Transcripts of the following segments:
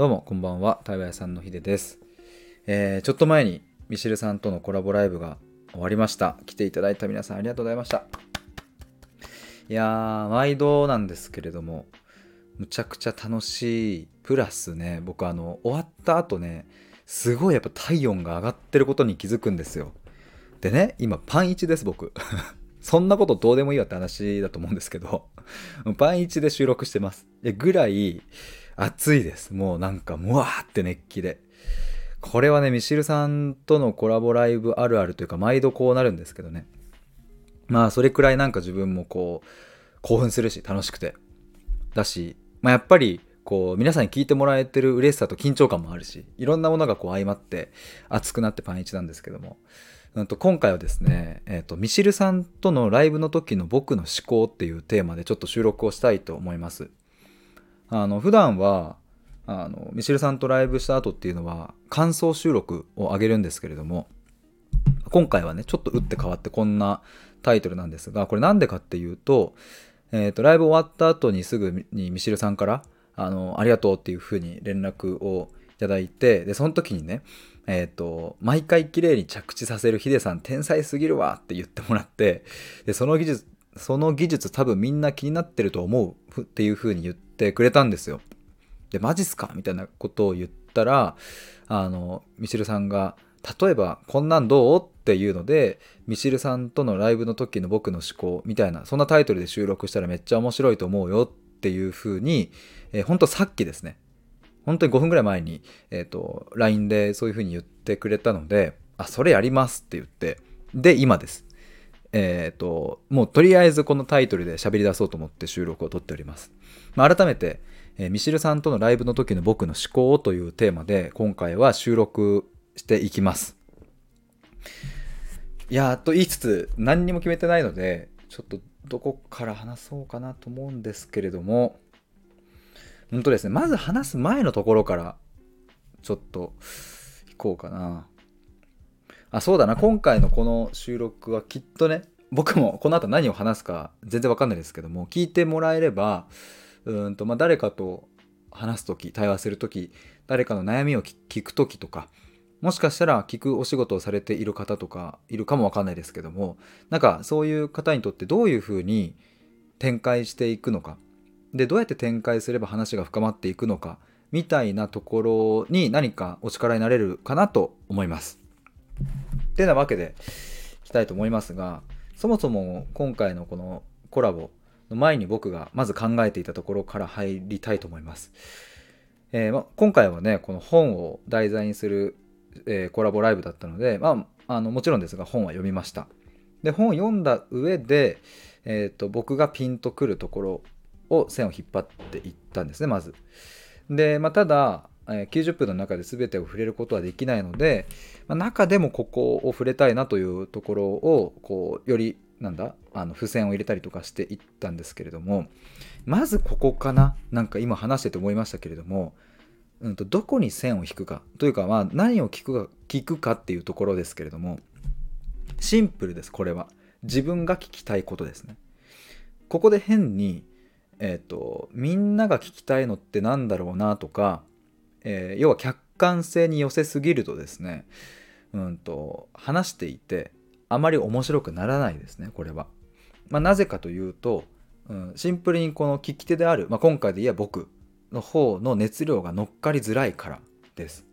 どうもこんばんは。対話屋さんのひでです、えーちょっと前にミシルさんとのコラボライブが終わりました。来ていただいた皆さんありがとうございました。いやー毎度なんですけれどもむちゃくちゃ楽しいプラスね僕あの終わった後ねすごいやっぱ体温が上がってることに気づくんですよ。でね今パン1です僕。そんなことどうでもいいわって話だと思うんですけど パン1で収録してます。でぐらい暑いです。もうなんかもわーって熱気で。これはねミシルさんとのコラボライブあるあるというか毎度こうなるんですけどね。まあそれくらいなんか自分もこう興奮するし楽しくて。だし、まあ、やっぱりこう皆さんに聞いてもらえてる嬉しさと緊張感もあるしいろんなものがこう相まって熱くなってパン1なんですけども、うん、と今回はですね、えー、とミシルさんとのライブの時の僕の思考っていうテーマでちょっと収録をしたいと思います。あの普段はあのミシルさんとライブした後っていうのは感想収録を上げるんですけれども今回はねちょっと打って変わってこんなタイトルなんですがこれなんでかっていうと,、えー、とライブ終わった後にすぐにミシルさんからあのありがとうっていうふうに連絡をいただいてでその時にねえーと毎回綺麗に着地させるヒデさん天才すぎるわって言ってもらってでその技術その技術多分みんな気になってると思うっていうふうに言ってくれたんですよ。でマジっすかみたいなことを言ったらあのミシルさんが例えばこんなんどうっていうのでミシルさんとのライブの時の僕の思考みたいなそんなタイトルで収録したらめっちゃ面白いと思うよっていうふうに、えー、ほんとさっきですね。本当に5分ぐらい前に、えーと、LINE でそういうふうに言ってくれたのであそれやりますって言って。で今です。えっ、ー、ともうとりあえずこのタイトルで喋り出そうと思って収録を撮っております、まあ、改めてえー、ミシルさんとのライブの時の僕の思考というテーマで今回は収録していきます。いやと言いつつ何にも決めてないのでちょっとどこから話そうかなと思うんですけれども本当ですねまず話す前のところからちょっと行こうかな。あそうだな今回のこの収録はきっとね僕もこの後何を話すか全然わかんないですけども聞いてもらえればうんとまあ、誰かと話す時対話する時誰かの悩みを聞く時とかもしかしたら聞くお仕事をされている方とかいるかもわかんないですけどもなんかそういう方にとってどういうふうに展開していくのかでどうやって展開すれば話が深まっていくのかみたいなところに何かお力になれるかなと思います。ってなわけでいきたいと思いますがそもそも今回のこのコラボの前に僕がまず考えていたところから入りたいと思います。えーま、今回はねこの本を題材にする、えー、コラボライブだったので、まあ、あのもちろんですが本は読みました。で本を読んだ上で、えーと、僕がピンとくるところを線を引っ張っていったんですねまず。で、まあ、ただ、え、90分の中で全てを触れることはできないので、まあ、中でもここを触れたいなというところをこうよりなんだあの付箋を入れたりとかしていったんですけれどもまずここかななんか今話してて思いましたけれども、うんと、どこに線を引くかというかまあ何を聞くか聞くかっていうところですけれどもシンプルですこれは。自分が聞きたいことですね。ここで変にえっ、ー、とみんなが聞きたいのってなんだろうなとか、えー、要は客観性に寄せすぎるとですねうんと話していてあまり面白くならないですねこれは。まあ、なぜかというと、うん、シンプルにこの聞き手である、まあ、今回で言えば僕の方の熱量が乗っかりづらいからです。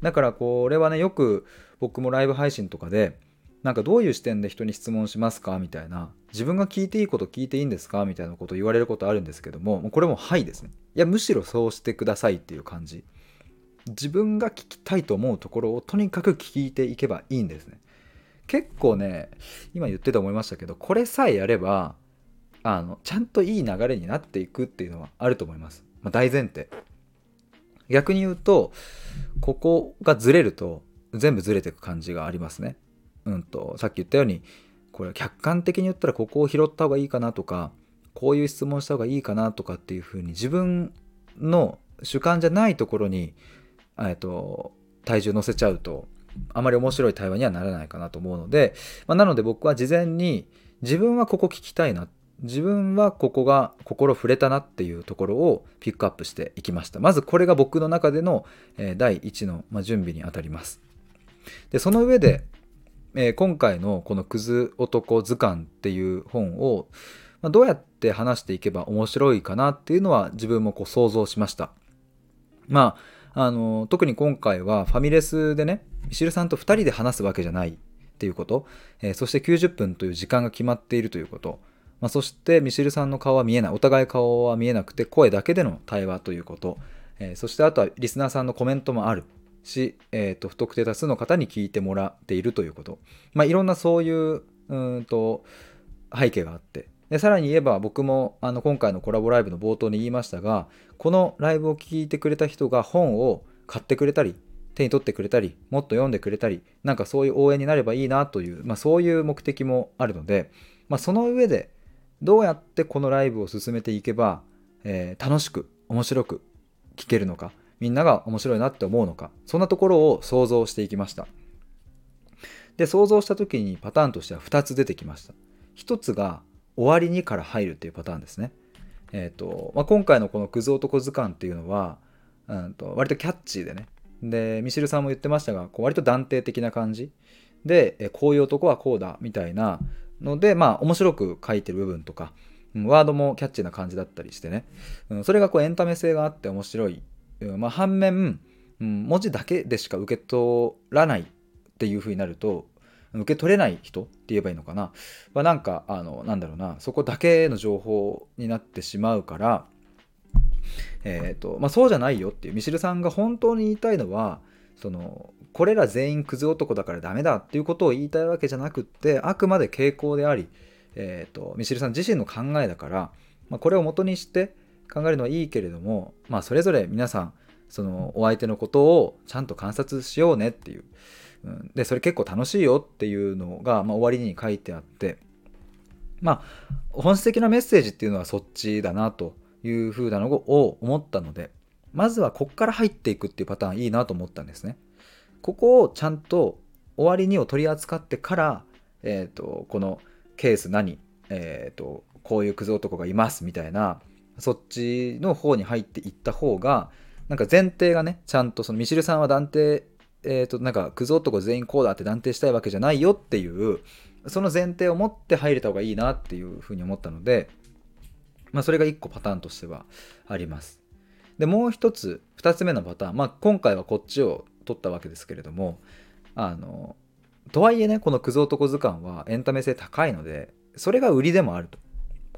だからこれはねよく僕もライブ配信とかでなんかどういう視点で人に質問しますか？みたいな。自分が聞いていいこと聞いていいんですか？みたいなことを言われることあるんですけどもこれもはいですね。いやむしろそうしてくださいっていう感じ。自分が聞きたいと思うところをとにかく聞いていけばいいんですね。結構ね今言ってて思いましたけどこれさえやればあのちゃんといい流れになっていくっていうのはあると思います、まあ、大前提。逆に言うとここがずれると全部ずれていく感じがありますね。うんとさっき言ったようにこれ客観的に言ったらここを拾った方がいいかなとかこういう質問した方がいいかなとかっていうふうに自分の主観じゃないところに、えっと、体重乗せちゃうとあまり面白い対話にはならないかなと思うので、まあ、なので僕は事前に自分はここ聞きたいな自分はここが心触れたなっていうところをピックアップしていきました。まずこれが僕の中での、え第1の、ま準備にあたります。でその上で、え今回のこの「クズ男図鑑」っていう本を、まどうやって話していけば面白いかなっていうのは自分もこう想像しました。まああの特に今回はファミレスでねミシルさんと2人で話すわけじゃないっていうこと、えー、そして90分という時間が決まっているということ、まあ、そしてミシルさんの顔は見えない。お互い顔は見えなくて声だけでの対話ということ、えー、そしてあとはリスナーさんのコメントもある。し、えーと、不特定多数の方に聞いてもらっているということ、まあ、いろんなそういううんと背景があって。でさらに言えば僕もあの今回のコラボライブの冒頭に言いましたがこのライブを聞いてくれた人が本を買ってくれたり手に取ってくれたりもっと読んでくれたりなんかそういう応援になればいいなという、まあ、そういう目的もあるので、まあ、その上でどうやってこのライブを進めていけば、えー、楽しく面白く聞けるのかみんなが面白いなって思うのかそんなところを想像していきました。で想像した時にパターンとしては2つ出てきました。1つが終わりにから入るっていうパターンですね。えっ、ー、と、まあ、今回のこのクズ男図鑑っていうのは、うんと、割とキャッチーでね。でミシルさんも言ってましたがこう割と断定的な感じ。でえこういう男はこうだみたいなのでまあ面白く書いてる部分とか、ワードもキャッチーな感じだったりしてね、うん、それがこうエンタメ性があって面白い、まあ、反面、うん、文字だけでしか受け取らないっていう風になると受け取れない人って言えばいいのかな。はなんかあのなんだろうなそこだけの情報になってしまうからえーとまあ、そうじゃないよっていうミシルさんが本当に言いたいのはそのこれら全員クズ男だからダメだっていうことを言いたいわけじゃなくってあくまで傾向であり、えーと、ミシルさん自身の考えだから、まあ、これを元にして考えるのはいいけれども、まあ、それぞれ皆さんそのお相手のことをちゃんと観察しようねっていう、うん、でそれ結構楽しいよっていうのが、まあ、終わりに書いてあって。まあ本質的なメッセージっていうのはそっちだなという風なのを思ったのでまずはこっから入っていくっていうパターンいいなと思ったんですね。ここをちゃんと終わりにを取り扱ってから、えーと、このケース何、えーと、こういうクズ男がいますみたいなそっちの方に入っていった方がなんか前提がねちゃんとそのミシルさんは断定えーと、なんかクズ男全員こうだって断定したいわけじゃないよっていうその前提を持って入れた方がいいなっていうふうに思ったのでまあ、それが1個パターンとしてはあります。でもう一つ2つ目のパターン、まあ、今回はこっちを取ったわけですけれどもあのとはいえねこの「クズ男図鑑」はエンタメ性高いのでそれが売りでもあると。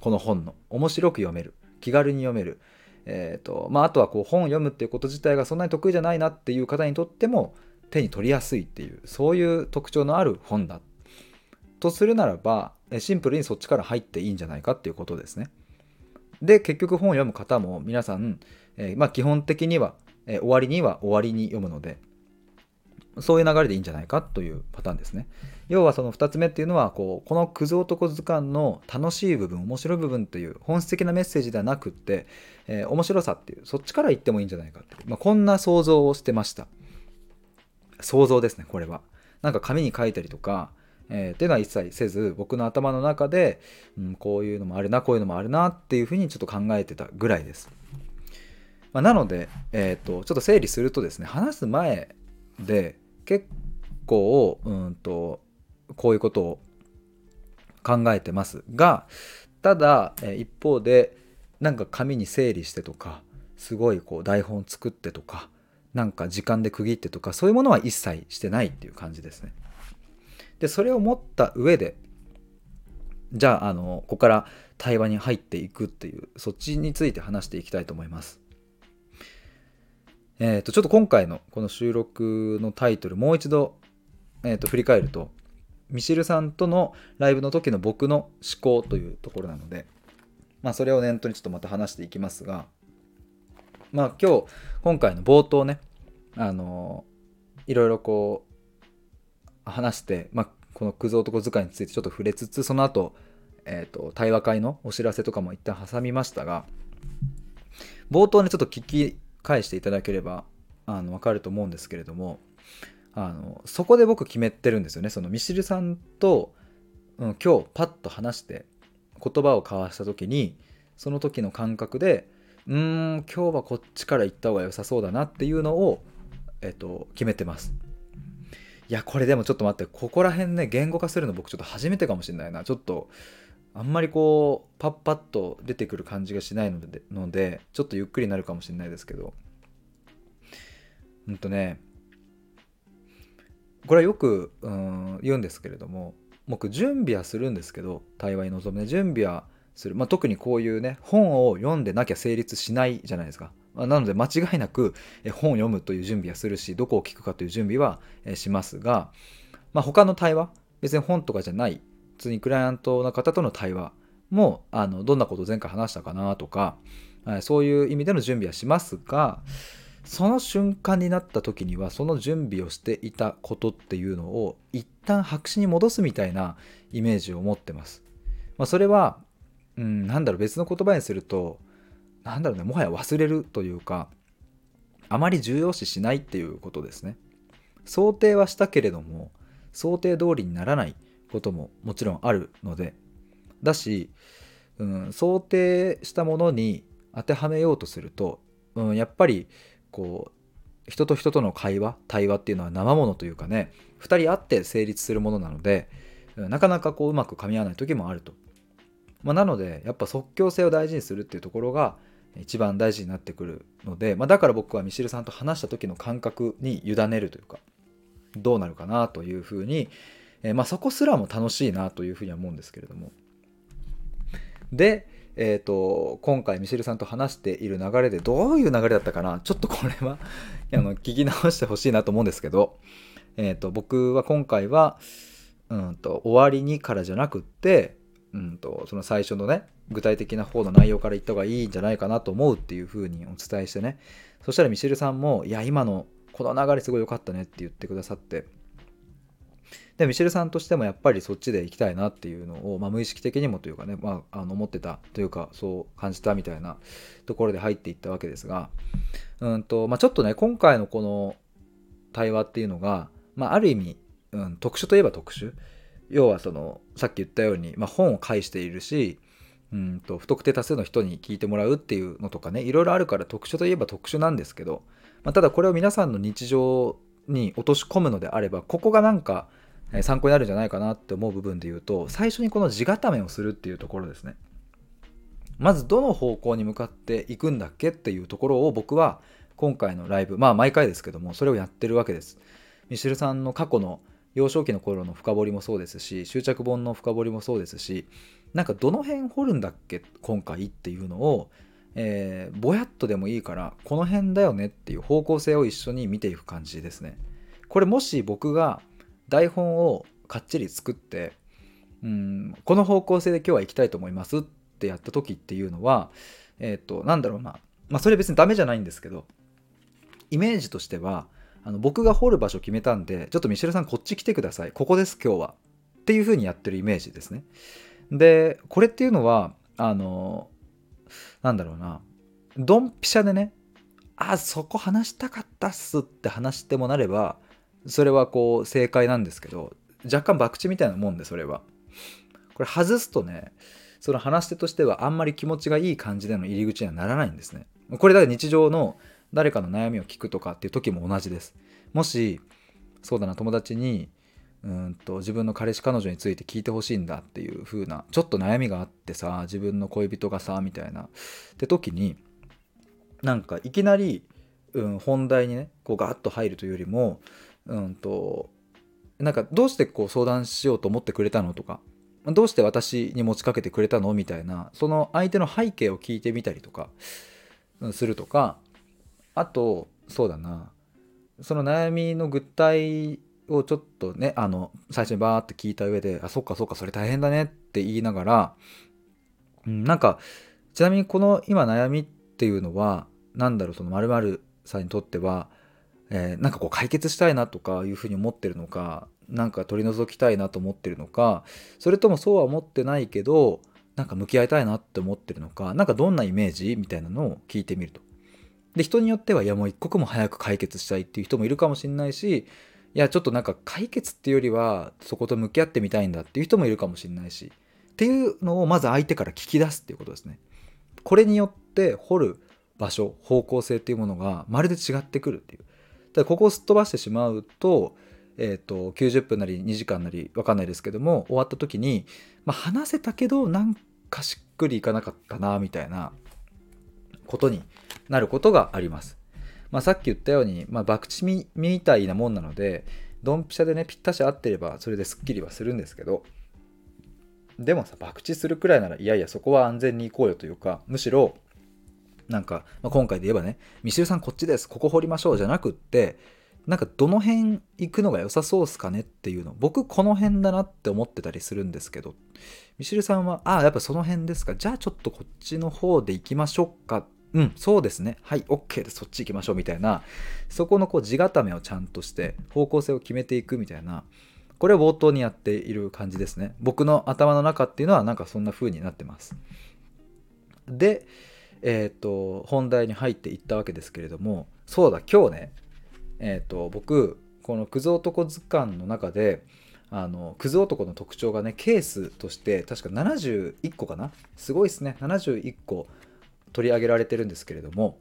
この本の。面白く読める。気軽に読める、えーとまあ、あとはこう本を読むっていうこと自体がそんなに得意じゃないなっていう方にとっても手に取りやすいっていうそういう特徴のある本だとするならばシンプルにそっちから入っていいんじゃないかっていうことですね。で結局本を読む方も皆さん、えー、まあ、基本的には、えー、終わりには終わりに読むのでそういう流れでいいんじゃないかというパターンですね。要はその2つ目っていうのはこうこのクズ男図鑑の楽しい部分面白い部分という本質的なメッセージではなくって、えー、面白さっていうそっちから言ってもいいんじゃないかっていう、まあ、こんな想像をしてました。想像ですねこれは。なんか紙に書いたりとかえー、っていうのは一切せず僕の頭の中で、うん、こういうのもあるなこういうのもあるなっていうふうにちょっと考えてたぐらいです。まあ、なので、えーと、ちょっと整理するとですね話す前で結構うんとこういうことを考えてますがただ、一方でなんか紙に整理してとかすごいこう台本作ってとかなんか時間で区切ってとかそういうものは一切してないっていう感じですね。でそれを持った上でじゃああのここから対話に入っていくっていうそっちについて話していきたいと思います。えっ、ー、とちょっと今回のこの収録のタイトルもう一度、えー、と振り返るとミシルさんとのライブの時の僕の思考というところなのでまあそれを念頭にちょっとまた話していきますがまあ今日今回の冒頭ねあのいろいろこう話して、まあ、このクズ男図鑑についてちょっと触れつつその後、えーと、対話会のお知らせとかも一旦挟みましたが冒頭にちょっと聞き返していただければあの分かると思うんですけれどもあのそこで僕決めてるんですよねそのミシルさんと、うん、今日パッと話して言葉を交わした時にその時の感覚でうーん今日はこっちから行った方が良さそうだなっていうのを、えっと、決めてます。いやこれでもちょっと待ってここら辺ね言語化するの僕ちょっと初めてかもしれないなちょっとあんまりこうパッパッと出てくる感じがしないのでのでちょっとゆっくりになるかもしれないですけど。うんとねこれはよくうん言うんですけれども僕準備はするんですけど対話に臨むね。準備はする、まあ、特にこういうね本を読んでなきゃ成立しないじゃないですか、まあ、なので間違いなく本を読むという準備はするしどこを聞くかという準備はしますが、まあ、他の対話別に本とかじゃない普通にクライアントの方との対話もあのどんなことを前回話したかなとかそういう意味での準備はしますがその瞬間になった時にはその準備をしていたことっていうのを一旦白紙に戻すみたいなイメージを持ってます。まあ、それは、うん、なんだろう別の言葉にするとなんだろうねもはや忘れるというかあまり重要視しないっていうことですね。想定はしたけれども想定通りにならないことももちろんあるのでだし、うん、想定したものに当てはめようとすると、うん、やっぱりこう人と人との会話対話っていうのは生ものというかね2人会って成立するものなのでなかなかこううまく噛み合わない時もあると、まあ、なのでやっぱ即興性を大事にするっていうところが一番大事になってくるので、まあ、だから僕はミシルさんと話した時の感覚に委ねるというかどうなるかなというふうに、えー、まあ、そこすらも楽しいなというふうには思うんですけれども。でえーと、今回ミシェルさんと話している流れでどういう流れだったかな。ちょっとこれは あの聞き直してほしいなと思うんですけど、えーと、僕は今回は、うんと、終わりにからじゃなくって、うんと、その最初のね具体的な方の内容から言った方がいいんじゃないかなと思うっていうふうにお伝えしてね。そしたらミシェルさんも「いや今のこの流れすごい良かったね」って言ってくださってでミシェルさんとしてもやっぱりそっちで行きたいなっていうのを、まあ、無意識的にもというかね、まあ、あの思ってたというかそう感じたみたいなところで入っていったわけですがうんと、まあ、ちょっとね今回のこの対話っていうのが、まあ、ある意味、うん、特殊といえば特殊。要はそのさっき言ったように、まあ、本を介しているしうんと不特定多数の人に聞いてもらうっていうのとかねいろいろあるから特殊といえば特殊なんですけど、まあ、ただこれを皆さんの日常に落とし込むのであればここがなんか参考になるんじゃないかなって思う部分で言うと最初にこの地固めをするっていうところですね。まずどの方向に向かっていくんだっけっていうところを僕は今回のライブまあ毎回ですけどもそれをやってるわけです。ミシェルさんの過去の幼少期の頃の深掘りもそうですし執着本の深掘りもそうですしなんかどの辺掘るんだっけ今回っていうのを、えー、ぼやっとでもいいからこの辺だよねっていう方向性を一緒に見ていく感じですね。これもし僕が台本をかっちり作ってうんこの方向性で今日は行きたいと思いますってやった時っていうのはえっ、ー、となんだろうな。まあそれ別にダメじゃないんですけどイメージとしてはあの僕が掘る場所決めたんでちょっとミシェルさんこっち来てください。ここです今日は。っていう風にやってるイメージですね。でこれっていうのはあのなんだろうな。ドンピシャでねあそこ話したかったっすって話してもなればそれはこう正解なんですけど若干博打みたいなもんでそれは。これ外すとねその話し手としてはあんまり気持ちがいい感じでの入り口にはならないんですね。これだから日常の誰かの悩みを聞くとかっていう時も同じです。もしそうだな友達にうんと自分の彼氏彼女について聞いてほしいんだっていう風なちょっと悩みがあってさ自分の恋人がさみたいな。って時になんかいきなり、うん、本題にねこうガッと入るというよりもうんとなんかどうしてこう相談しようと思ってくれたのとかどうして私に持ちかけてくれたの？みたいなその相手の背景を聞いてみたりとかするとかあとそうだなその悩みの具体をちょっとねあの最初にバーって聞いた上で「あそっかそっかそれ大変だね」って言いながら、うん、なんかちなみにこの今悩みっていうのは何だろうその〇〇さんにとってはえー、なんかこう解決したいなとかいうふうに思ってるのかなんか取り除きたいなと思ってるのかそれともそうは思ってないけどなんか向き合いたいなって思ってるのかなんかどんなイメージみたいなのを聞いてみると。で人によってはいやもう一刻も早く解決したいっていう人もいるかもしれないしいやちょっとなんか解決っていうよりはそこと向き合ってみたいんだっていう人もいるかもしれないしっていうのをまず相手から聞き出すっていうことですね。これによって掘る場所方向性っていうものがまるで違ってくるっていう。だここをすっ飛ばしてしまうと,、えーと、90分なり2時間なり分かんないですけども終わった時に、まあ、話せたけどなんかしっくりいかなかったなみたいなことになることがあります。まあ、さっき言ったように、まあ、博打みたいなもんなのでドンピシャでねぴったし合ってればそれですっきりはするんですけどでもさ博打するくらいならいやいやそこは安全に行こうよというかむしろなんか、まあ、今回で言えばね「ミシルさんこっちですここ掘りましょう」じゃなくってなんかどの辺行くのが良さそうっすかねっていうの僕この辺だなって思ってたりするんですけどミシルさんは「ああやっぱその辺ですか。じゃあちょっとこっちの方で行きましょうか」うんそうですね。はい OK でそっち行きましょうみたいな。そこのこう地固めをちゃんとして方向性を決めていくみたいな。これを冒頭にやっている感じですね。僕の頭の中っていうのはなんかそんな風になってます。でえっ、ー、と本題に入っていったわけですけれどもそうだ今日ねえっ、ー、と僕このクズ男図鑑の中であのクズ男の特徴がねケースとして確か71個かな？すごいですね。71個取り上げられてるんですけれども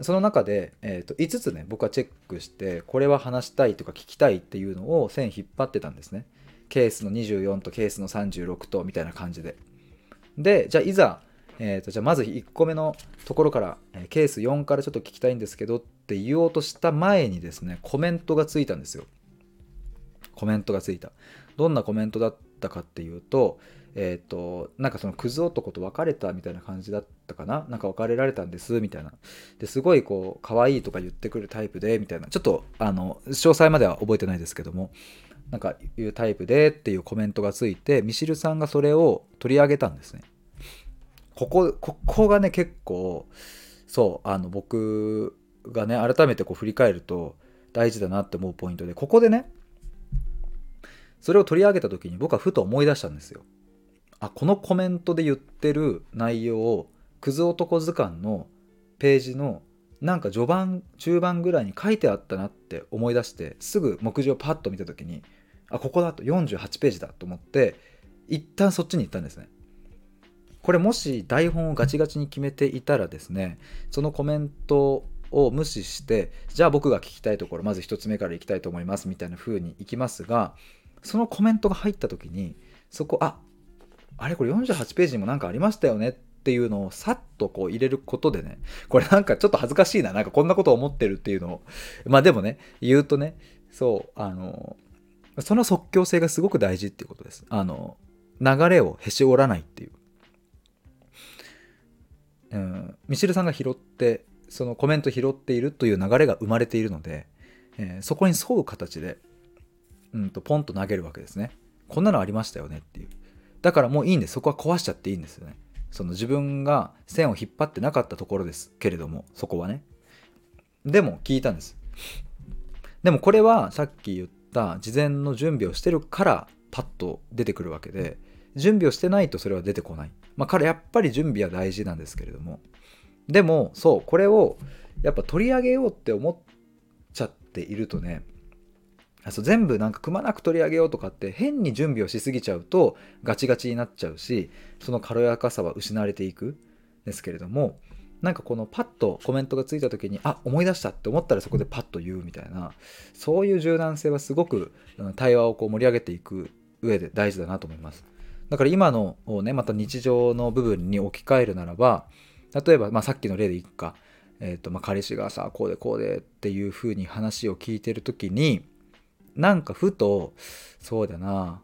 その中で、えー、と5つね僕はチェックしてこれは話したいとか聞きたいっていうのを線引っ張ってたんですね。ケースの24とケースの36とみたいな感じで。でじゃあいざ、えー、とじゃあまず1個目のところから、えケース4からちょっと聞きたいんですけどって言おうとした前にですねコメントがついたんですよ。コメントがついた。どんなコメントだったかっていうとえっ、ー、となんかそのクズ男と別れたみたいな感じだっったかな？なんか別れられたんですみたいな。ですごいこう可愛いとか言ってくるタイプでみたいな。ちょっとあの詳細までは覚えてないですけども。なんかいうタイプでっていうコメントがついてミシルさんがそれを取り上げたんですね。ここここがね結構そうあの僕がね改めてこう振り返ると大事だなって思うポイントでここでねそれを取り上げた時に僕はふと思い出したんですよ。あこのコメントで言ってる内容をクズ男図鑑のページのなんか序盤中盤ぐらいに書いてあったなって思い出してすぐ目次をパッと見た時にあここだと48ページだと思って一旦そっちに行ったんですね。これもし台本をガチガチに決めていたらですねそのコメントを無視してじゃあ僕が聞きたいところまず1つ目からいきたいと思いますみたいな風にいきますがそのコメントが入った時にそこああれこれ48ページにもなんかありましたよねっていうのをさっとこう入れることでね、これなんかちょっと恥ずかしいな、なんかこんなこと思ってるっていうのを、まあでもね、言うとね、そう、あの、その即興性がすごく大事っていうことです。あの、流れをへし折らないっていう。うん、ミシルさんが拾って、そのコメント拾っているという流れが生まれているので、えー、そこに沿う形で、うんと、ポンと投げるわけですね。こんなのありましたよねっていう。だからもういいんですそこは壊しちゃっていいんですよねその自分が線を引っ張ってなかったところですけれどもそこはね。でも聞いたんです。でもこれはさっき言った事前の準備をしてるからパッと出てくるわけで準備をしてないとそれは出てこない。まあ彼やっぱり準備は大事なんですけれども。でもそうこれをやっぱ取り上げようって思っちゃっているとねそう全部なんかくまなく取り上げようとかって変に準備をしすぎちゃうとガチガチになっちゃうしその軽やかさは失われていくですけれどもなんかこのパッとコメントがついた時にあ思い出したって思ったらそこでパッと言うみたいなそういう柔軟性はすごく対話をこう盛り上げていく上で大事だなと思います。だから今のをねまた日常の部分に置き換えるならば例えば、まあ、さっきの例でいくか、えーとまあ、彼氏がさこうでこうでっていう風に話を聞いてる時になんかふとそうだな。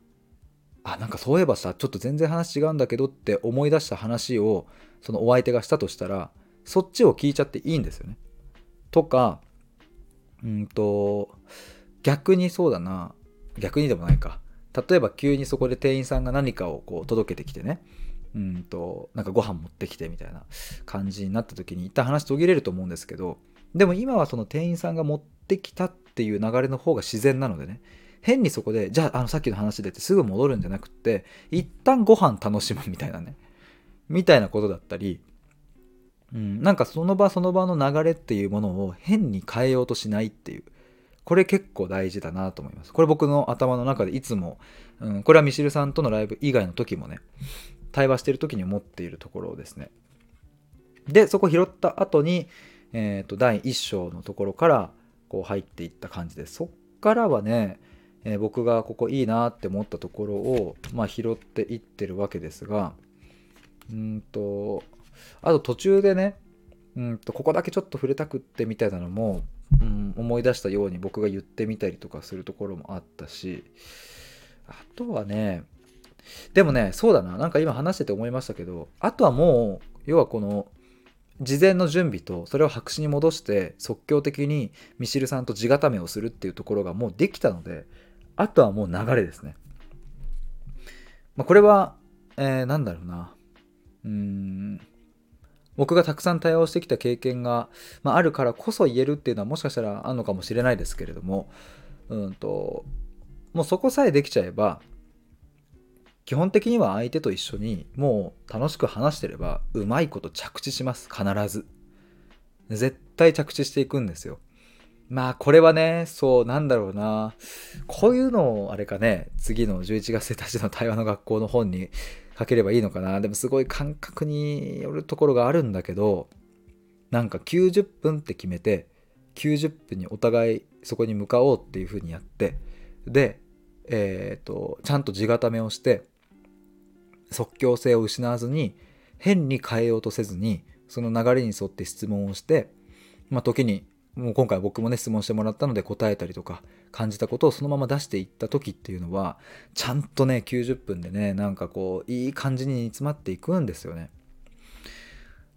あなんかそういえばさちょっと全然話違うんだけどって思い出した話をそのお相手がしたとしたらそっちを聞いちゃっていいんですよね。とかうんと逆にそうだな。逆にでもないか。例えば急にそこで店員さんが何かをこう届けてきてね。うんとなんかご飯持ってきてみたいな感じになった時に一旦話途切れると思うんですけどでも今はその店員さんが持ってきたっていう流れの方が自然なのでね。変にそこでじゃああのさっきの話でってすぐ戻るんじゃなくって一旦ご飯楽しむみたいなね。みたいなことだったり、うん、なんかその場その場の流れっていうものを変に変えようとしないっていう。これ結構大事だなと思います。これ僕の頭の中でいつも、うん、これはミシルさんとのライブ以外の時もね対話してる時に思っているところですね。でそこ拾った後に、えーと、第1章のところからこう入っていった感じでそっからはね、えー、僕がここいいなって思ったところを、まあ、拾っていってるわけですがうんとあと途中でねうんとここだけちょっと触れたくってみたいなのも、うん、思い出したように僕が言ってみたりとかするところもあったしあとはねでもねそうだななんか今話してて思いましたけどあとはもう要はこの事前の準備とそれを白紙に戻して即興的にミシルさんと地固めをするっていうところがもうできたのであとはもう流れですね。まあ、これは、えー、なんだろうな。うん。僕がたくさん対応してきた経験が、まあ、あるからこそ言えるっていうのはもしかしたらあるのかもしれないですけれども、うんと、もうそこさえできちゃえば、基本的には相手と一緒にもう楽しく話してればうまいこと着地します。必ず。絶対着地していくんですよ。まあこれはねそうなんだろうな。こういうのをあれかね次の11月1日の対話の学校の本に書ければいいのかな。でもすごい感覚によるところがあるんだけどなんか90分って決めて90分にお互いそこに向かおうっていう風にやってでえっ、ー、とちゃんと地固めをして即興性を失わずに変に変えようとせずにその流れに沿って質問をして、まあ、時にもう今回僕もね質問してもらったので答えたりとか感じたことをそのまま出していった時っていうのはちゃんとね90分でねなんかこういい感じに煮詰まっていくんですよね。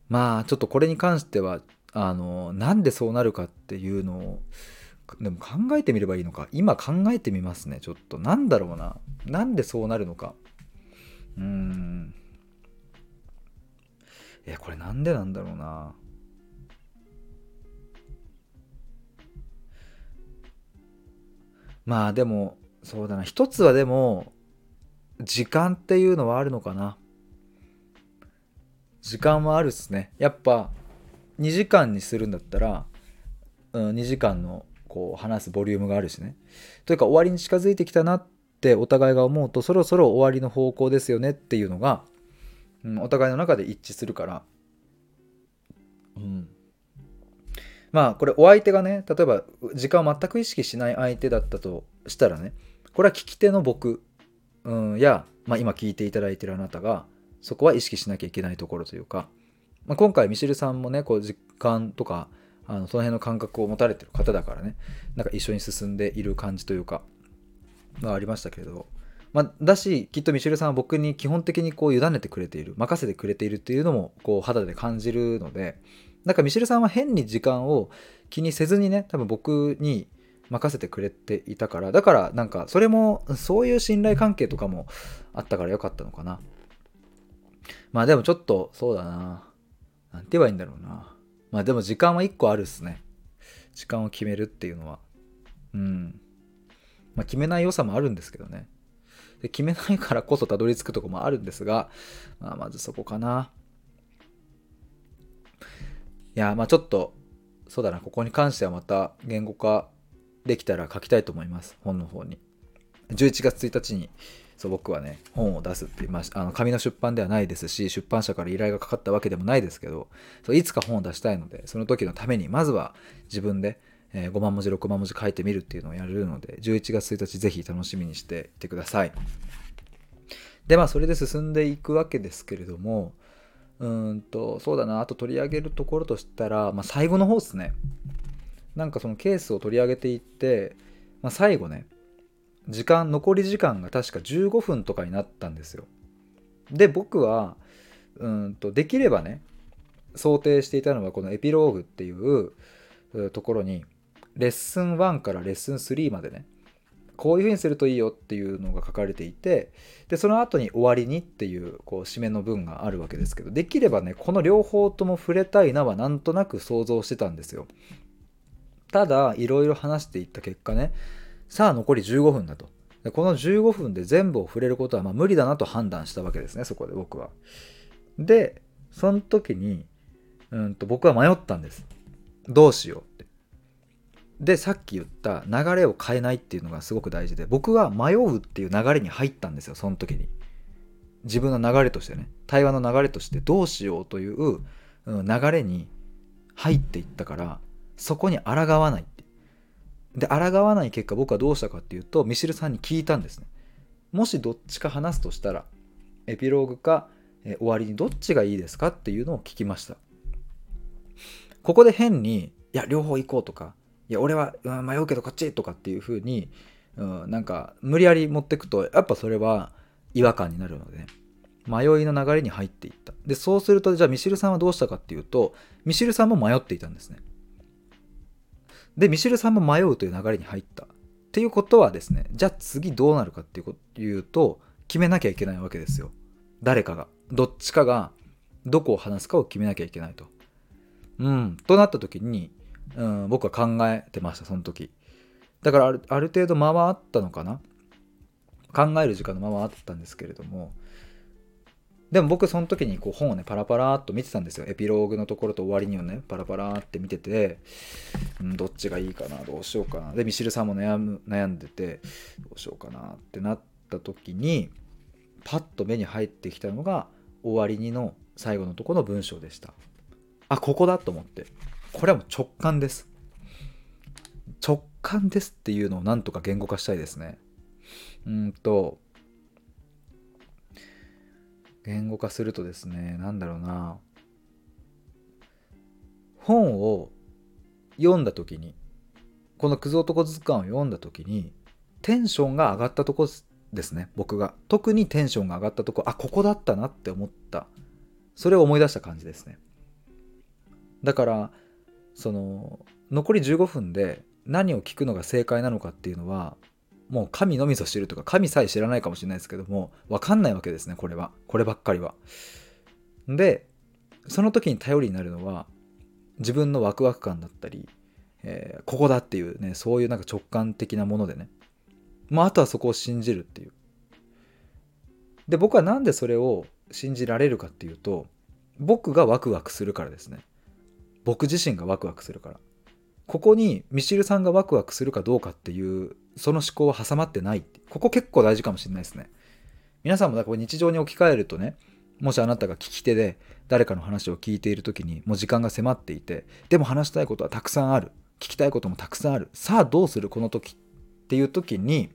まあちょっとこれに関してはあのなんでそうなるかっていうのをでも考えてみればいいのか。今考えてみますねちょっと。なんだろうな。なんでそうなるのか。うーん。え、これなんでなんだろうな。まあでも、そうだな。一つはでも、時間っていうのはあるのかな。時間はあるっすね。やっぱ、2時間にするんだったら、うん、2時間のこう話すボリュームがあるしね。というか終わりに近づいてきたなってってお互いが思うとそろそろ終わりの方向ですよねっていうのが、うん、お互いの中で一致するから、うん、まあこれお相手がね例えば時間を全く意識しない相手だったとしたらねこれは聞き手の僕、うん、や、まあ、今聞いていただいてるあなたがそこは意識しなきゃいけないところというか、まあ、今回ミシルさんもねこう時間とかあのその辺の感覚を持たれてる方だからねなんか一緒に進んでいる感じというかはありましたけれど、まあ、だしきっとミシェルさんは僕に基本的にこう委ねてくれている任せてくれているっていうのもこう肌で感じるのでなんかミシェルさんは変に時間を気にせずにね多分僕に任せてくれていたからだからなんかそれもそういう信頼関係とかもあったからよかったのかな。まあでもちょっとそうだな。なんて言えばいいんだろうな。まあでも時間は1個あるっすね。時間を決めるっていうのは。うん。まあ、決めない良さもあるんですけどね。で決めないからこそたどり着くとこもあるんですが、まあ、まずそこかな。いや、まあちょっと、そうだな、ここに関してはまた言語化できたら書きたいと思います、本の方に。11月1日に、そう僕はね、本を出すって言いました。あの紙の出版ではないですし、出版社から依頼がかかったわけでもないですけど、そういつか本を出したいので、その時のために、まずは自分でえー、5万文字6万文字書いてみるっていうのをやるので11月1日ぜひ楽しみにしていてください。でまあそれで進んでいくわけですけれどもうんとそうだなあと取り上げるところとしたら、まあ、最後の方ですね。なんかそのケースを取り上げていって、まあ、最後ね時間残り時間が確か15分とかになったんですよ。で僕はうんとできればね想定していたのはこのエピローグっていうところにレッスン1からレッスン3までね。こういうふうにするといいよっていうのが書かれていてでその後に終わりにっていうこう締めの文があるわけですけどできればねこの両方とも触れたいなはなんとなく想像してたんですよ。ただいろいろ話していった結果ねさあ残り15分だと。この15分で全部を触れることはま無理だなと判断したわけですねそこで僕は。でその時にうんと僕は迷ったんです。どうしよう。でさっき言った流れを変えないっていうのがすごく大事で僕は迷うっていう流れに入ったんですよその時に。自分の流れとしてね。対話の流れとしてどうしようという、流れに入っていったからそこに抗わないってで抗わない結果僕はどうしたかっていうとミシルさんに聞いたんですね。もしどっちか話すとしたらエピローグか、え終わりにどっちがいいですかっていうのを聞きました。ここで変にいや両方行こうとかいや俺は、迷うけどこっち！とかっていう風に、うん、なんか無理やり持ってくとやっぱそれは違和感になるので、迷いの流れに入っていった。でそうするとじゃあミシルさんはどうしたかっていうとミシルさんも迷っていたんですね。でミシルさんも迷うという流れに入った。っていうことはですねじゃあ次どうなるかっていうと決めなきゃいけないわけですよ。誰かが。どっちかがどこを話すかを決めなきゃいけないと。うん。となった時に、うん、僕は考えてましたその時。だからある程度間はあったのかな？考える時間のままあったんですけれども。でも僕その時にこう本をねパラパラっと見てたんですよ。エピローグのところと終わりにはねパラパラって見てて、うん、どっちがいいかな？どうしようかな？でミシルさんも悩む悩んでてどうしようかなってなった時にパッと目に入ってきたのが終わりにの最後のとこの文章でした。あここだと思って。これはもう直感です。直感ですっていうのをなんとか言語化したいですね。うんと言語化するとですね何だろうな。本を読んだ時にこの「クズ男図鑑」を読んだ時にテンションが上がったとこですね僕が。特にテンションが上がったとこあここだったなって思った。それを思い出した感じですね。だからその残り15分で何を聞くのが正解なのかっていうのはもう神のみぞ知るとか神さえ知らないかもしれないですけども分かんないわけですねこれはこればっかりは。でその時に頼りになるのは自分のワクワク感だったり、えー、ここだっていうねそういうなんか直感的なものでねもうあとはそこを信じるっていう。で僕は何でそれを信じられるかっていうと僕がワクワクするからですね。僕自身がワクワクするから。ここにミシルさんがワクワクするかどうかっていうその思考は挟まってない。ここ結構大事かもしれないですね。皆さんもだから日常に置き換えるとねもしあなたが聞き手で誰かの話を聞いている時にもう時間が迫っていてでも話したいことはたくさんある。聞きたいこともたくさんある。さあどうする？この時っていう時に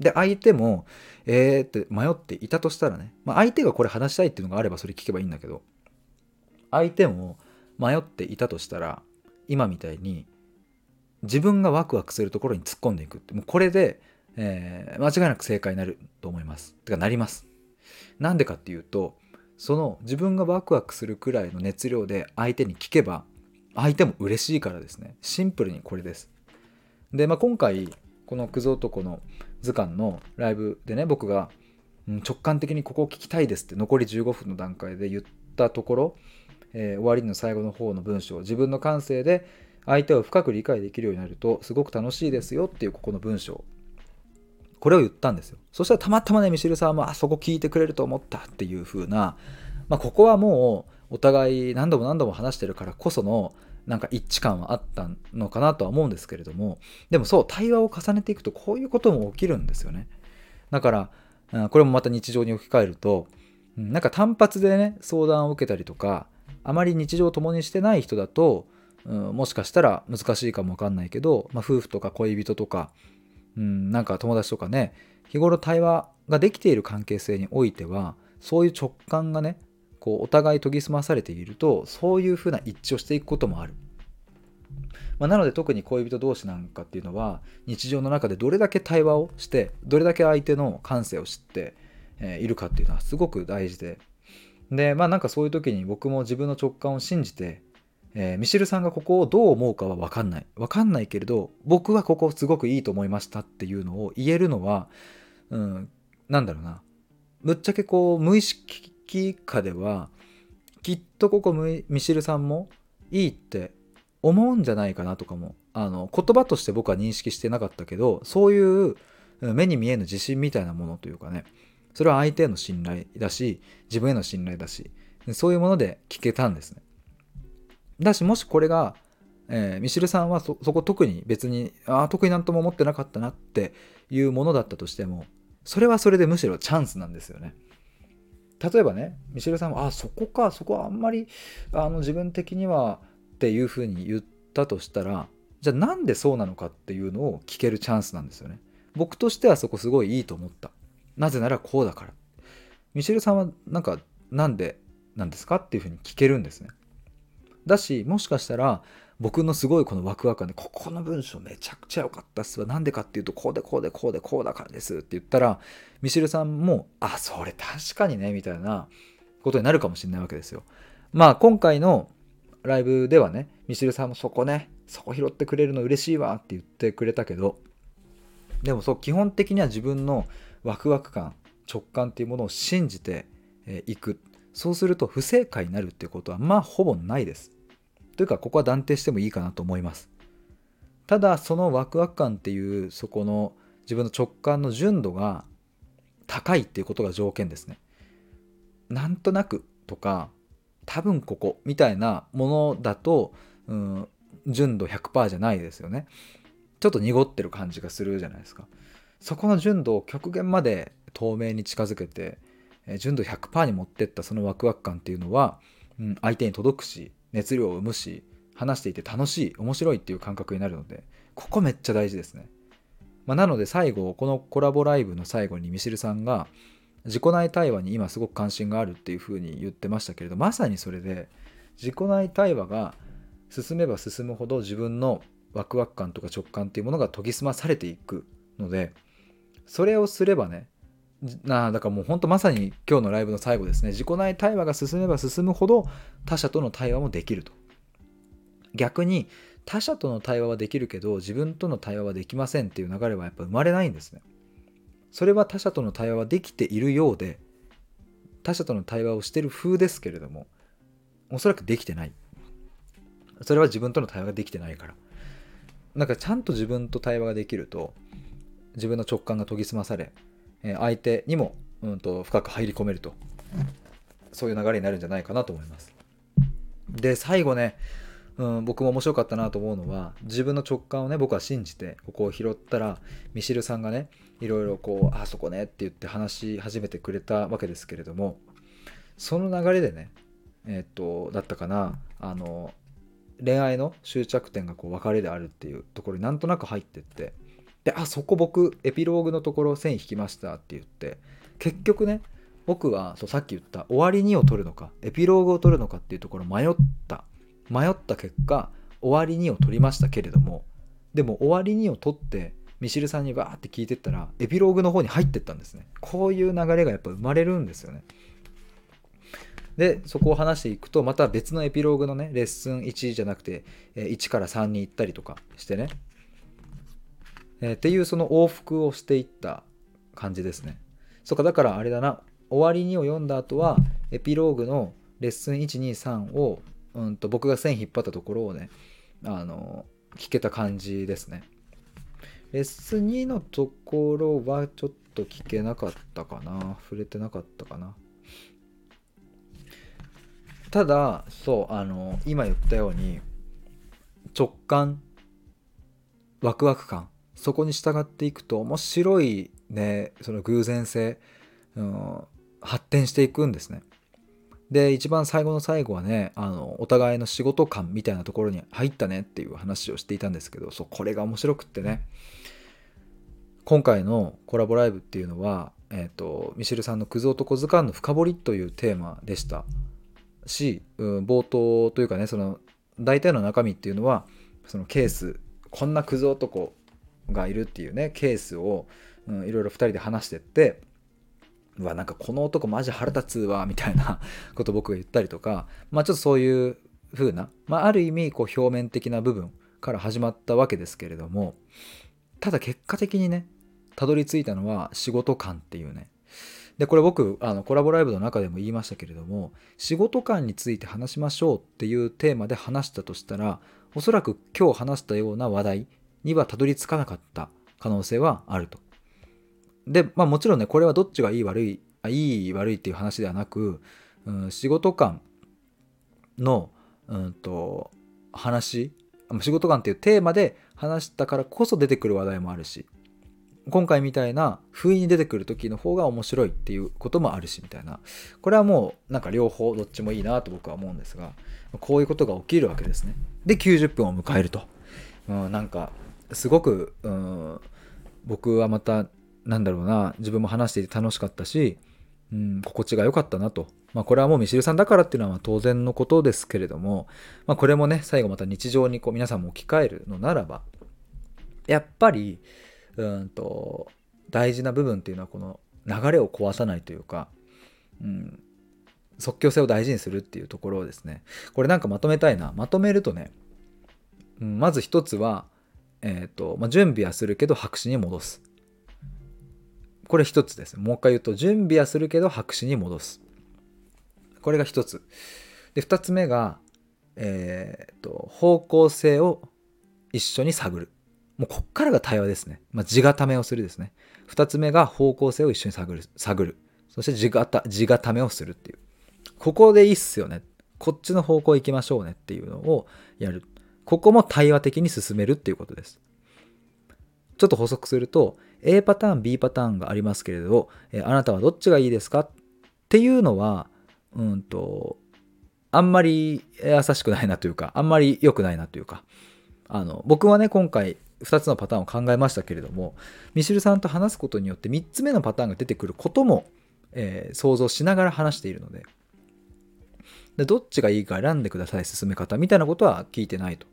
で相手もえーって迷っていたとしたらね、まあ、相手がこれ話したいっていうのがあればそれ聞けばいいんだけど相手も迷っていたとしたら今みたいに自分がワクワクするところに突っ込んでいくってもうこれで、えー、間違いなく正解になると思います。てかなります。なんでかっていうとその自分がワクワクするくらいの熱量で相手に聞けば相手も嬉しいからですね。シンプルにこれです。で、まあ、今回このクズ男の図鑑のライブでね僕が直感的にここを聞きたいですって残り15分の段階で言ったところ、えー、終わりの最後の方の文章自分の感性で相手を深く理解できるようになるとすごく楽しいですよっていうここの文章これを言ったんですよ。そしたらたまたまねミシルさんもあそこ聞いてくれると思ったっていう風な、まあ、ここはもうお互い何度も何度も話してるからこそのなんか一致感はあったのかなとは思うんですけれどもでもそう対話を重ねていくとこういうことも起きるんですよね。だからこれもまた日常に置き換えるとなんか単発でね相談を受けたりとかあまり日常を共にしてない人だとうん、もしかしたら難しいかもわかんないけど、まあ、夫婦とか恋人とか、うん、なんか友達とかね日頃対話ができている関係性においてはそういう直感がねこうお互い研ぎ澄まされているとそういうふうな一致をしていくこともある。まあ、なので特に恋人同士なんかっていうのは日常の中でどれだけ対話をしてどれだけ相手の感性を知って、いるかっていうのはすごく大事ででまあなんかそういう時に僕も自分の直感を信じてえー、ミシルさんがここをどう思うかは分かんない。分かんないけれど、僕はここすごくいいと思いましたっていうのを言えるのは、うん、なんだろうな。ぶっちゃけこう、無意識下では、きっとここミシルさんもいいって思うんじゃないかなとかも、あの、言葉として僕は認識してなかったけど、そういう目に見えぬ自信みたいなものというかね、それは相手への信頼だし、自分への信頼だし、そういうもので聞けたんですね。だしもしこれが、えー、ミシルさんはそこ特に別にああ特になんとも思ってなかったなっていうものだったとしてもそれはそれでむしろチャンスなんですよね。例えばねミシルさんは「あそこかそこはあんまりあの自分的には」っていうふうに言ったとしたらじゃあなんでそうなのかっていうのを聞けるチャンスなんですよね。僕としてはそこすごいいいと思った。なぜならこうだから。ミシェルさんはなんかなんでなんですかっていうふうに聞けるんですね。だしもしかしたら僕のすごいこのワクワク感でここの文章めちゃくちゃ良かったっすわ。なんでかっていうとこうでこうでこうでこうだからですって言ったらミシェルさんもあそれ確かにねみたいなことになるかもしれないわけですよ。まあ今回のライブではねミシェルさんもそこねそこ拾ってくれるの嬉しいわって言ってくれたけどでもそう基本的には自分のワクワク感直感っていうものを信じていく。そうすると不正解になるっていうことはまあほぼないです。というかここは断定してもいいかなと思います。ただそのワクワク感っていうそこの自分の直感の純度が高いっていうことが条件ですね。なんとなくとか多分ここみたいなものだと、うん、純度100%じゃないですよね。ちょっと濁ってる感じがするじゃないですか。そこの純度を極限まで透明に近づけて純度100%に持ってったそのワクワク感っていうのは、うん、相手に届くし熱量を生むし話していて楽しい面白いっていう感覚になるのでここめっちゃ大事ですね、まあ、なので最後このコラボライブの最後にミシルさんが自己内対話に今すごく関心があるっていうふうに言ってましたけれどまさにそれで自己内対話が進めば進むほど自分のワクワク感とか直感っていうものが研ぎ澄まされていくのでそれをすればねなだからもうほんとまさに今日のライブの最後ですね。自己内対話が進めば進むほど他者との対話もできると。逆に他者との対話はできるけど自分との対話はできませんっていう流れはやっぱ生まれないんですね。それは他者との対話はできているようで他者との対話をしてる風ですけれどもおそらくできてない。それは自分との対話ができてないから。なんかちゃんと自分と対話ができると自分の直感が研ぎ澄まされえ相手にも、うんと、深く入り込めると。そういう流れになるんじゃないかなと思います。で最後ね、うん、僕も面白かったなと思うのは自分の直感をね僕は信じてここを拾ったらミシルさんがねいろいろこう「あそこね」って言って話し始めてくれたわけですけれどもその流れでねえ、っとだったかなあの恋愛の終着点がこう別れであるっていうところになんとなく入ってってであそこ僕エピローグのところ線引きましたって言って結局ね僕はそうさっき言った終わりにを取るのかエピローグを取るのかっていうところ迷った。迷った結果終わりにを取りましたけれどもでも終わりにを取ってミシルさんにバーって聞いてったらエピローグの方に入ってったんですね。こういう流れがやっぱ生まれるんですよね。でそこを話していくとまた別のエピローグのねレッスン1じゃなくて1から3に行ったりとかしてね、えー、っていうその往復をしていった感じですね。そっかだからあれだな。終わりにを読んだ後はエピローグのレッスン123を、うんと、僕が線引っ張ったところをねあの聞けた感じですね。レッスン2のところはちょっと聞けなかったかな。触れてなかったかな。ただそうあの今言ったように直感ワクワク感。そこに従っていくと面白いねその偶然性、うん、発展していくんですね。で一番最後の最後はねあのお互いの仕事感みたいなところに入ったねっていう話をしていたんですけどそうこれが面白くってね今回のコラボライブっていうのは、えーと、ミシェルさんの「クズ男図鑑の深掘り」というテーマでした。し、うん、冒頭というかねその大体の中身っていうのはそのケースこんなクズ男がいるっていうねケースを、うん、いろいろ2人で話してってうわなんかこの男マジ腹立つわみたいな こと僕が言ったりとかまあちょっとそういう風な、まあ、ある意味こう表面的な部分から始まったわけですけれどもただ結果的にねたどり着いたのは仕事感っていうね。でこれ僕あのコラボライブの中でも言いましたけれども仕事観について話しましょうっていうテーマで話したとしたらおそらく今日話したような話題にはたどり着かなかった可能性はあると。でまあもちろんねこれはどっちがいい悪いあいい悪いっていう話ではなく、うん、仕事観の、うんと、話仕事観っていうテーマで話したからこそ出てくる話題もあるし今回みたいな不意に出てくる時の方が面白いっていうこともあるしみたいな。これはもうなんか両方どっちもいいなと僕は思うんですがこういうことが起きるわけですね。で90分を迎えると、うん、なんかすごく、うん、僕はまたなんだろうな自分も話していて楽しかったし、うん、心地が良かったなと。まあこれはもうミシルさんだからっていうのは当然のことですけれども、まあこれもね最後また日常にこう皆さんも置き換えるのならばやっぱりうんと大事な部分っていうのはこの流れを壊さないというか、うん、即興性を大事にするっていうところをですねこれなんかまとめたいな。まとめるとね、うん、まず一つは、えーとまあ、準備はするけど白紙に戻すこれ一つですもう一回言うと準備はするけど白紙に戻すこれが一つで二つ目が、えーと方向性を一緒に探るもうこっからが対話ですね。まあ、地固めをするですね。二つ目が方向性を一緒に探る。探る。そして地固地固めをするっていう。ここでいいっすよね。こっちの方向行きましょうねっていうのをやる。ここも対話的に進めるっていうことです。ちょっと補足すると、A パターン、B パターンがありますけれど、えあなたはどっちがいいですかっていうのは、うんと、あんまり優しくないなというか、あんまり良くないなというか、あの、僕はね、今回、2つのパターンを考えましたけれどもミシルさんと話すことによって3つ目のパターンが出てくることも、えー、想像しながら話しているのででどっちがいいか選んでください進め方みたいなことは聞いてないと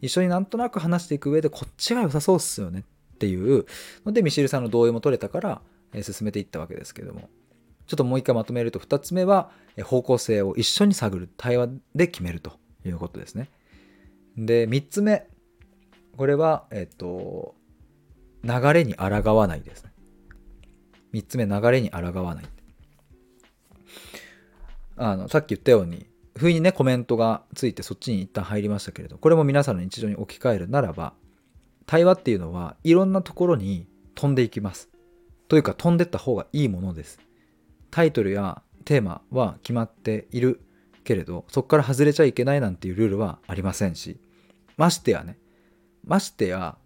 一緒になんとなく話していく上でこっちが良さそうっすよねっていうのでミシルさんの同意も取れたから、え、進めていったわけですけどもちょっともう一回まとめると2つ目は方向性を一緒に探る対話で決めるということですねで3つ目これは、えっと、流れに抗わないですね。3つ目、流れに抗わない。あの、さっき言ったように、不意にね、コメントがついてそっちに一旦入りましたけれど、これも皆さんの日常に置き換えるならば、対話っていうのはいろんなところに飛んでいきます。というか飛んでった方がいいものです。タイトルやテーマは決まっているけれど、そこから外れちゃいけないなんていうルールはありませんし、ましてやね、ましてや、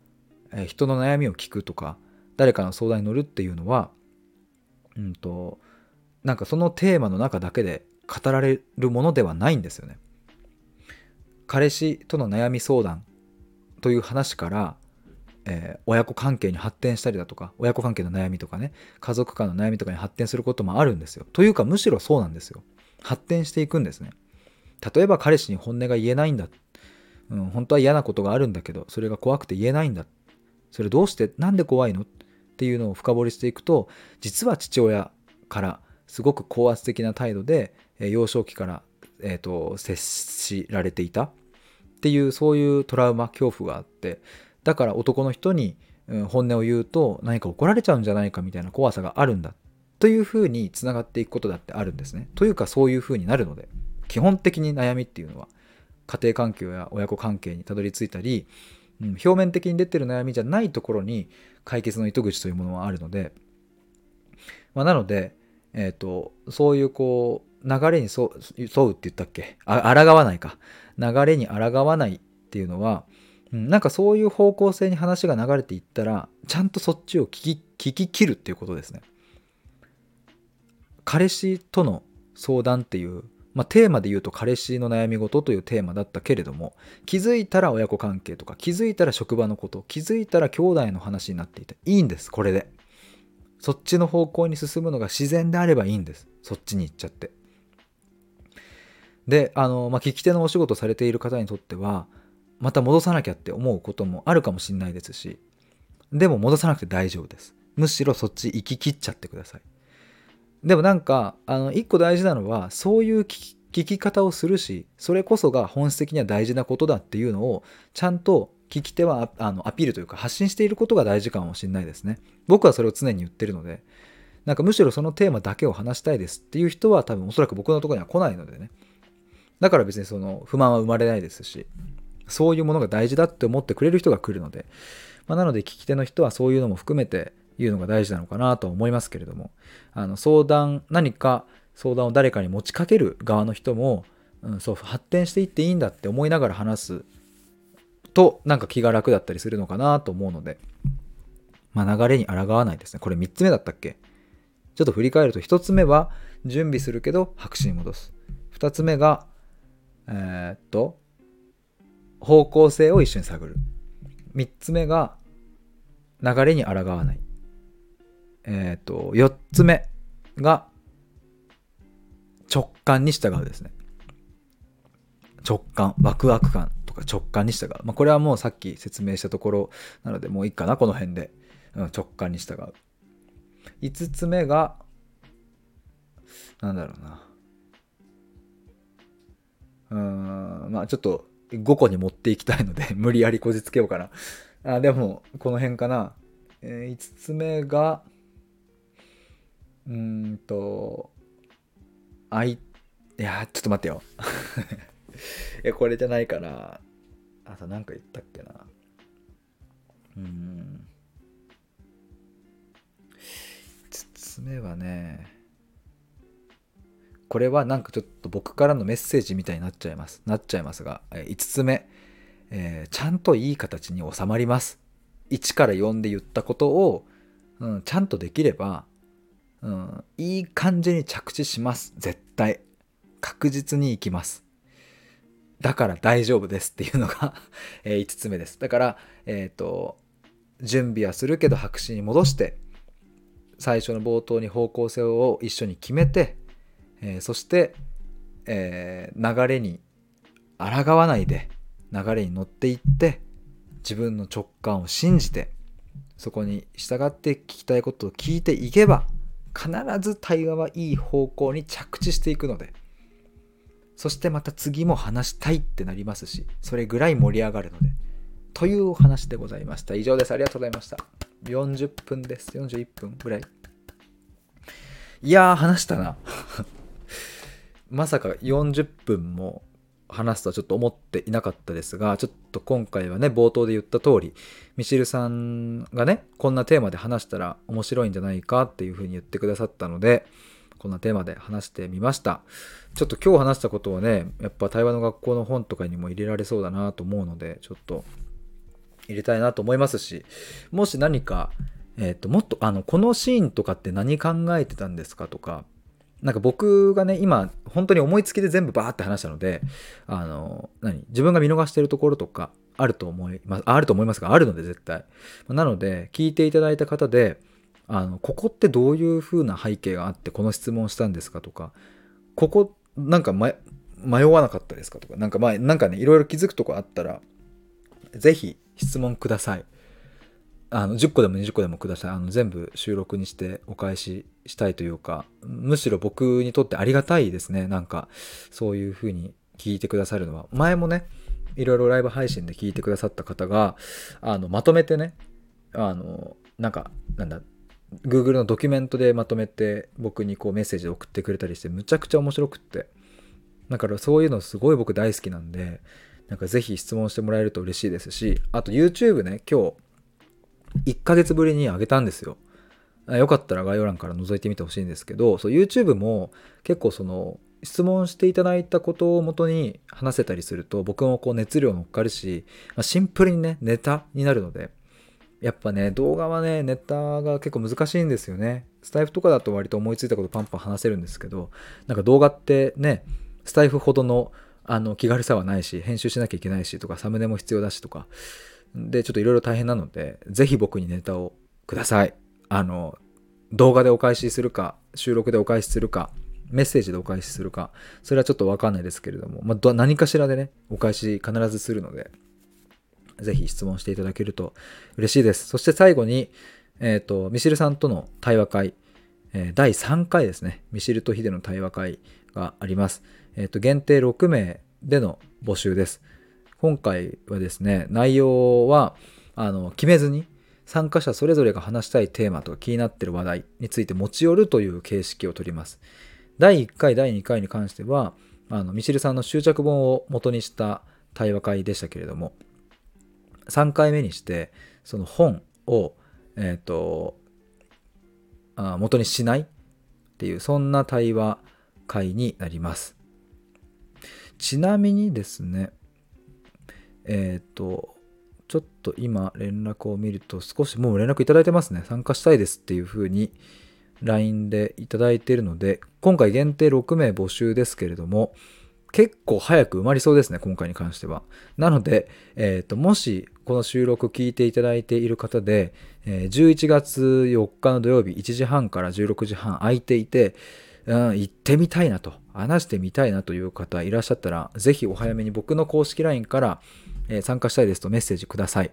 え人の悩みを聞くとか誰かの相談に乗るっていうのはうんとなんかそのテーマの中だけで語られるものではないんですよね。彼氏との悩み相談という話から、えー、親子関係に発展したりだとか親子関係の悩みとかね家族間の悩みとかに発展することもあるんですよ。というかむしろそうなんですよ。発展していくんですね。例えば彼氏に本音が言えないんだうん、本当は嫌なことがあるんだけどそれが怖くて言えないんだそれどうして？なんで怖いの？っていうのを深掘りしていくと実は父親からすごく高圧的な態度で、え幼少期から、えーと、接しられていた。っていうそういうトラウマ恐怖があって。だから男の人に、うん、本音を言うと何か怒られちゃうんじゃないかみたいな怖さがあるんだ。というふうにつながっていくことだってあるんですね。というかそういうふうになるので。基本的に悩みっていうのは家庭環境や親子関係にたどり着いたり、うん、表面的に出てる悩みじゃないところに解決の糸口というものはあるので、まあ、なので、えーと、そういうこう流れに沿うって言ったっけ？あ抗わないか。流れに抗わないっていうのは、うん、なんかそういう方向性に話が流れていったらちゃんとそっちを聞き聞き切るっていうことですね。彼氏との相談っていうまあ、テーマで言うと彼氏の悩み事というテーマだったけれども気づいたら親子関係とか気づいたら職場のこと気づいたら兄弟の話になっていていいんですこれで。そっちの方向に進むのが自然であればいいんです。そっちに行っちゃって。であの、まあ、聞き手のお仕事されている方にとってはまた戻さなきゃって思うこともあるかもしれないですしでも戻さなくて大丈夫です。むしろそっち行き切っちゃってください。でもなんかあの一個大事なのはそういう聞き方をするしそれこそが本質的には大事なことだっていうのをちゃんと聞き手はあのアピールというか発信していることが大事かもしれないですね。僕はそれを常に言ってるのでなんかむしろそのテーマだけを話したいですっていう人は多分おそらく僕のとこには来ないのでね。だから別にその不満は生まれないですしそういうものが大事だって思ってくれる人が来るので、まあ、なので聞き手の人はそういうのも含めていうのが大事なのかなと思いますけれどもあの相談何か相談を誰かに持ちかける側の人も、うん、そう発展していっていいんだって思いながら話すとなんか気が楽だったりするのかなと思うのでまあ、流れに抗わないですね。これ3つ目だったっけ？ちょっと振り返ると1つ目は準備するけど白紙に戻す。2つ目が、えー、っと、方向性を一緒に探る。3つ目が流れに抗わない。えっ、と、4つ目が直感に従うですね。直感、ワクワク感か直感に従う。まあ、これはもうさっき説明したところなので、もういいかな、この辺で。うん、直感に従う。5つ目が、なんだろうな。うーん、まあちょっと5個に持っていきたいので 無理やりこじつけようかな。あでも、この辺かな。えー、5つ目が、うーんと、あい、いやちょっと待ってよ。いや、これじゃないかな。あとなんか言ったっけな。うん。5つ目はね、これはなんかちょっと僕からのメッセージみたいになっちゃいます。なっちゃいますが、5つ目、えー、ちゃんといい形に収まります。1から4で言ったことを、うん、ちゃんとできれば、うん、いい感じに着地します。絶対。確実にいきます。だから大丈夫ですっていうのが え5つ目です。だから、えっ、ー、と、準備はするけど白紙に戻して、最初の冒頭に方向性を一緒に決めて、えー、そして、えー、流れに抗わないで流れに乗っていって自分の直感を信じてそこに従って聞きたいことを聞いていけば必ず対話はいい方向に着地していくのでそしてまた次も話したいってなりますしそれぐらい盛り上がるので。というお話でございました。以上です。ありがとうございました。40分です。41分ぐらい。いやー話したな。まさか40分も話すとはちょっと思っていなかったですが、ちょっと今回はね、冒頭で言った通り、ミシルさんがね、こんなテーマで話したら面白いんじゃないかっていうふうに言ってくださったので、こんなテーマで話してみました。ちょっと今日話したことはね、やっぱ対話の学校の本とかにも入れられそうだなと思うので、ちょっと入れたいなと思いますし、もし何か、えっ、ー、と、もっと、あの、このシーンとかって何考えてたんですかとか、なんか僕がね、今、本当に思いつきで全部バーって話したので、あの、何自分が見逃してるところとか、あると思います、あると思いますが、あるので絶対。なので、聞いていただいた方で、あの、ここってどういう風な背景があって、この質問したんですかとか、ここ、なんか迷わなかったですかとか、なんかまあ、なんかね、いろいろ気づくとこあったら、ぜひ質問ください。あの10個でも20個でもください。あの全部収録にしてお返ししたいというかむしろ僕にとってありがたいですね。なんかそういう風に聞いてくださるのは。前もねいろいろライブ配信で聞いてくださった方があのまとめてねあのなんかなんだ Google のドキュメントでまとめて僕にこうメッセージで送ってくれたりしてむちゃくちゃ面白くってだからそういうのすごい僕大好きなんでなんかぜひ質問してもらえると嬉しいですしあと YouTube ね今日1ヶ月ぶりに上げたんですよ。よかったら概要欄から覗いてみてほしいんですけど、そう YouTube も結構その質問していただいたことをもとに話せたりすると僕もこう熱量乗っかるし、まあ、シンプルにね、ネタになるので、やっぱね、動画はね、ネタが結構難しいんですよね。スタイフとかだと割と思いついたことパンパン話せるんですけど、なんか動画ってね、スタイフほどのあの気軽さはないし、編集しなきゃいけないしとか、サムネも必要だしとか、で、ちょっといろいろ大変なので、ぜひ僕にネタをください。あの、動画でお返しするか、収録でお返しするか、メッセージでお返しするか、それはちょっとわかんないですけれども、まあ、何かしらでね、お返し必ずするので、ぜひ質問していただけると嬉しいです。そして最後に、えっ、ー、と、ミシルさんとの対話会、えー、第3回ですね、ミシルとヒデの対話会があります。えっ、ー、と、限定6名での募集です。今回はですね、内容は、あの、決めずに、参加者それぞれが話したいテーマとか気になってる話題について持ち寄るという形式をとります。第1回、第2回に関しては、あの、ミシルさんの執着本を元にした対話会でしたけれども、3回目にして、その本を、えっ、ー、と、あ元にしないっていう、そんな対話会になります。ちなみにですね、えっ、ー、と、ちょっと今連絡を見ると少しもう連絡いただいてますね。参加したいですっていう風に LINE でいただいているので、今回限定6名募集ですけれども、結構早く埋まりそうですね、今回に関しては。なので、えーと、もしこの収録聞いていただいている方で、えー、11月4日の土曜日1時半から16時半空いていて、うん、行ってみたいなと、話してみたいなという方いらっしゃったら、ぜひお早めに僕の公式 LINE から、えー、参加したいですとメッセージください。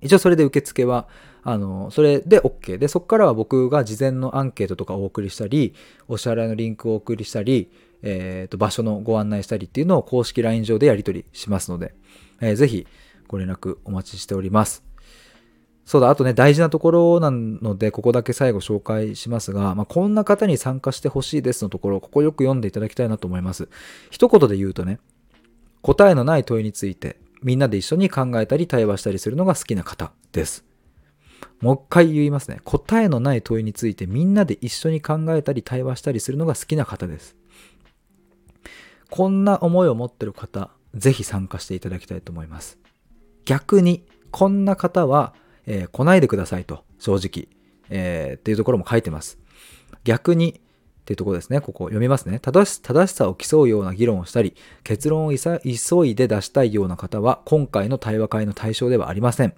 一応それで受付は、あの、それで OK で、そこからは僕が事前のアンケートとかをお送りしたり、お支払いのリンクをお送りしたり、えー、と場所のご案内したりっていうのを公式 LINE 上でやり取りしますので、えー、ぜひご連絡お待ちしております。そうだ、あとね、大事なところなので、ここだけ最後紹介しますが、まあ、こんな方に参加してほしいですのところ、ここよく読んでいただきたいなと思います。一言で言うとね、答えのない問いについて、みんなで一緒に考えたり対話したりするのが好きな方です。もう一回言いますね。答えのない問いについてみんなで一緒に考えたり対話したりするのが好きな方です。こんな思いを持ってる方、ぜひ参加していただきたいと思います。逆に、こんな方は、えー、来ないでくださいと、正直、えー、っていうところも書いてます。逆に、っていうところですね。ここ読みますね。正し正しさを競うような議論をしたり、結論を急いで出したいような方は、今回の対話会の対象ではありません。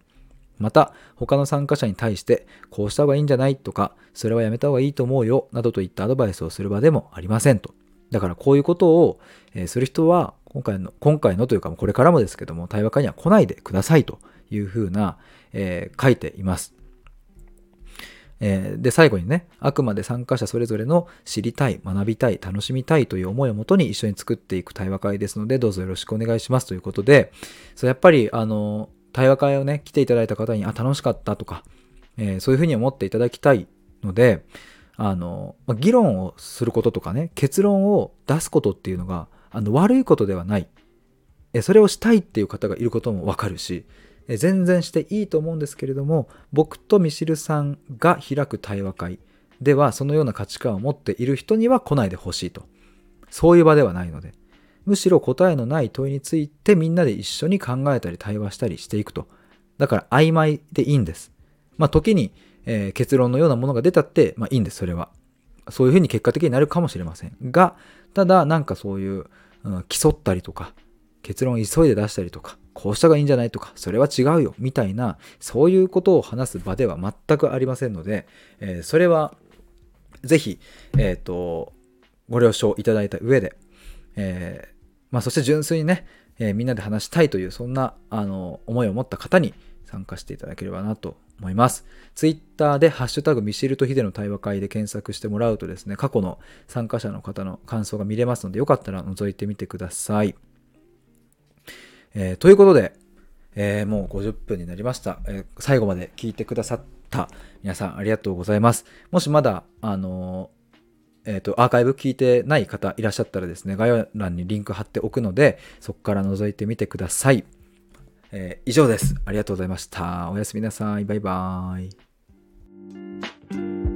また、他の参加者に対して、こうした方がいいんじゃないとか、それはやめた方がいいと思うよ、などといったアドバイスをする場でもありませんと。だからこういうことを、する人は、今回の、今回のというか、これからもですけども、対話会には来ないでくださいというふうな、えー、書いています。えー、で、最後にね、あくまで参加者それぞれの知りたい、学びたい、楽しみたいという思いをもとに一緒に作っていく対話会ですので、どうぞよろしくお願いしますということで、そうやっぱり、あの、対話会をね、来ていただいた方に、あ、楽しかったとか、えー、そういうふうに思っていただきたいので、あの、ま議論をすることとかね、結論を出すことっていうのが、あの、悪いことではない。えそれをしたいっていう方がいることもわかるし、え全然していいと思うんですけれども、僕とミシルさんが開く対話会では、そのような価値観を持っている人には来ないでほしいと。そういう場ではないので。むしろ答えのない問いについてみんなで一緒に考えたり対話したりしていくと。だから曖昧でいいんです。まあ時に、えー、結論のようなものが出たって、まあいいんです、それは。そういうふうに結果的になるかもしれません。が、ただなんかそういう、うん、競ったりとか、結論を急いで出したりとか、こうした方がいいんじゃないとか、それは違うよ、みたいな、そういうことを話す場では全くありませんので、えー、それは、ぜひ、えっ、ー、と、ご了承いただいた上で、えー、まあ、そして純粋にね、えー、みんなで話したいという、そんな、あの、思いを持った方に参加していただければなと思います。ツイッターでハッシュタグミシルとヒデの対話会で検索してもらうとですね、過去の参加者の方の感想が見れますので、よかったら覗いてみてください。えー、ということで、えー、もう50分になりました、えー、最後まで聞いてくださった皆さんありがとうございます。もしまだ、あのえっ、と、アーカイブ聞いてない方いらっしゃったらですね、概要欄にリンク貼っておくので、そこから覗いてみてください。えー、以上です。ありがとうございました。おやすみなさい。バイバーイ。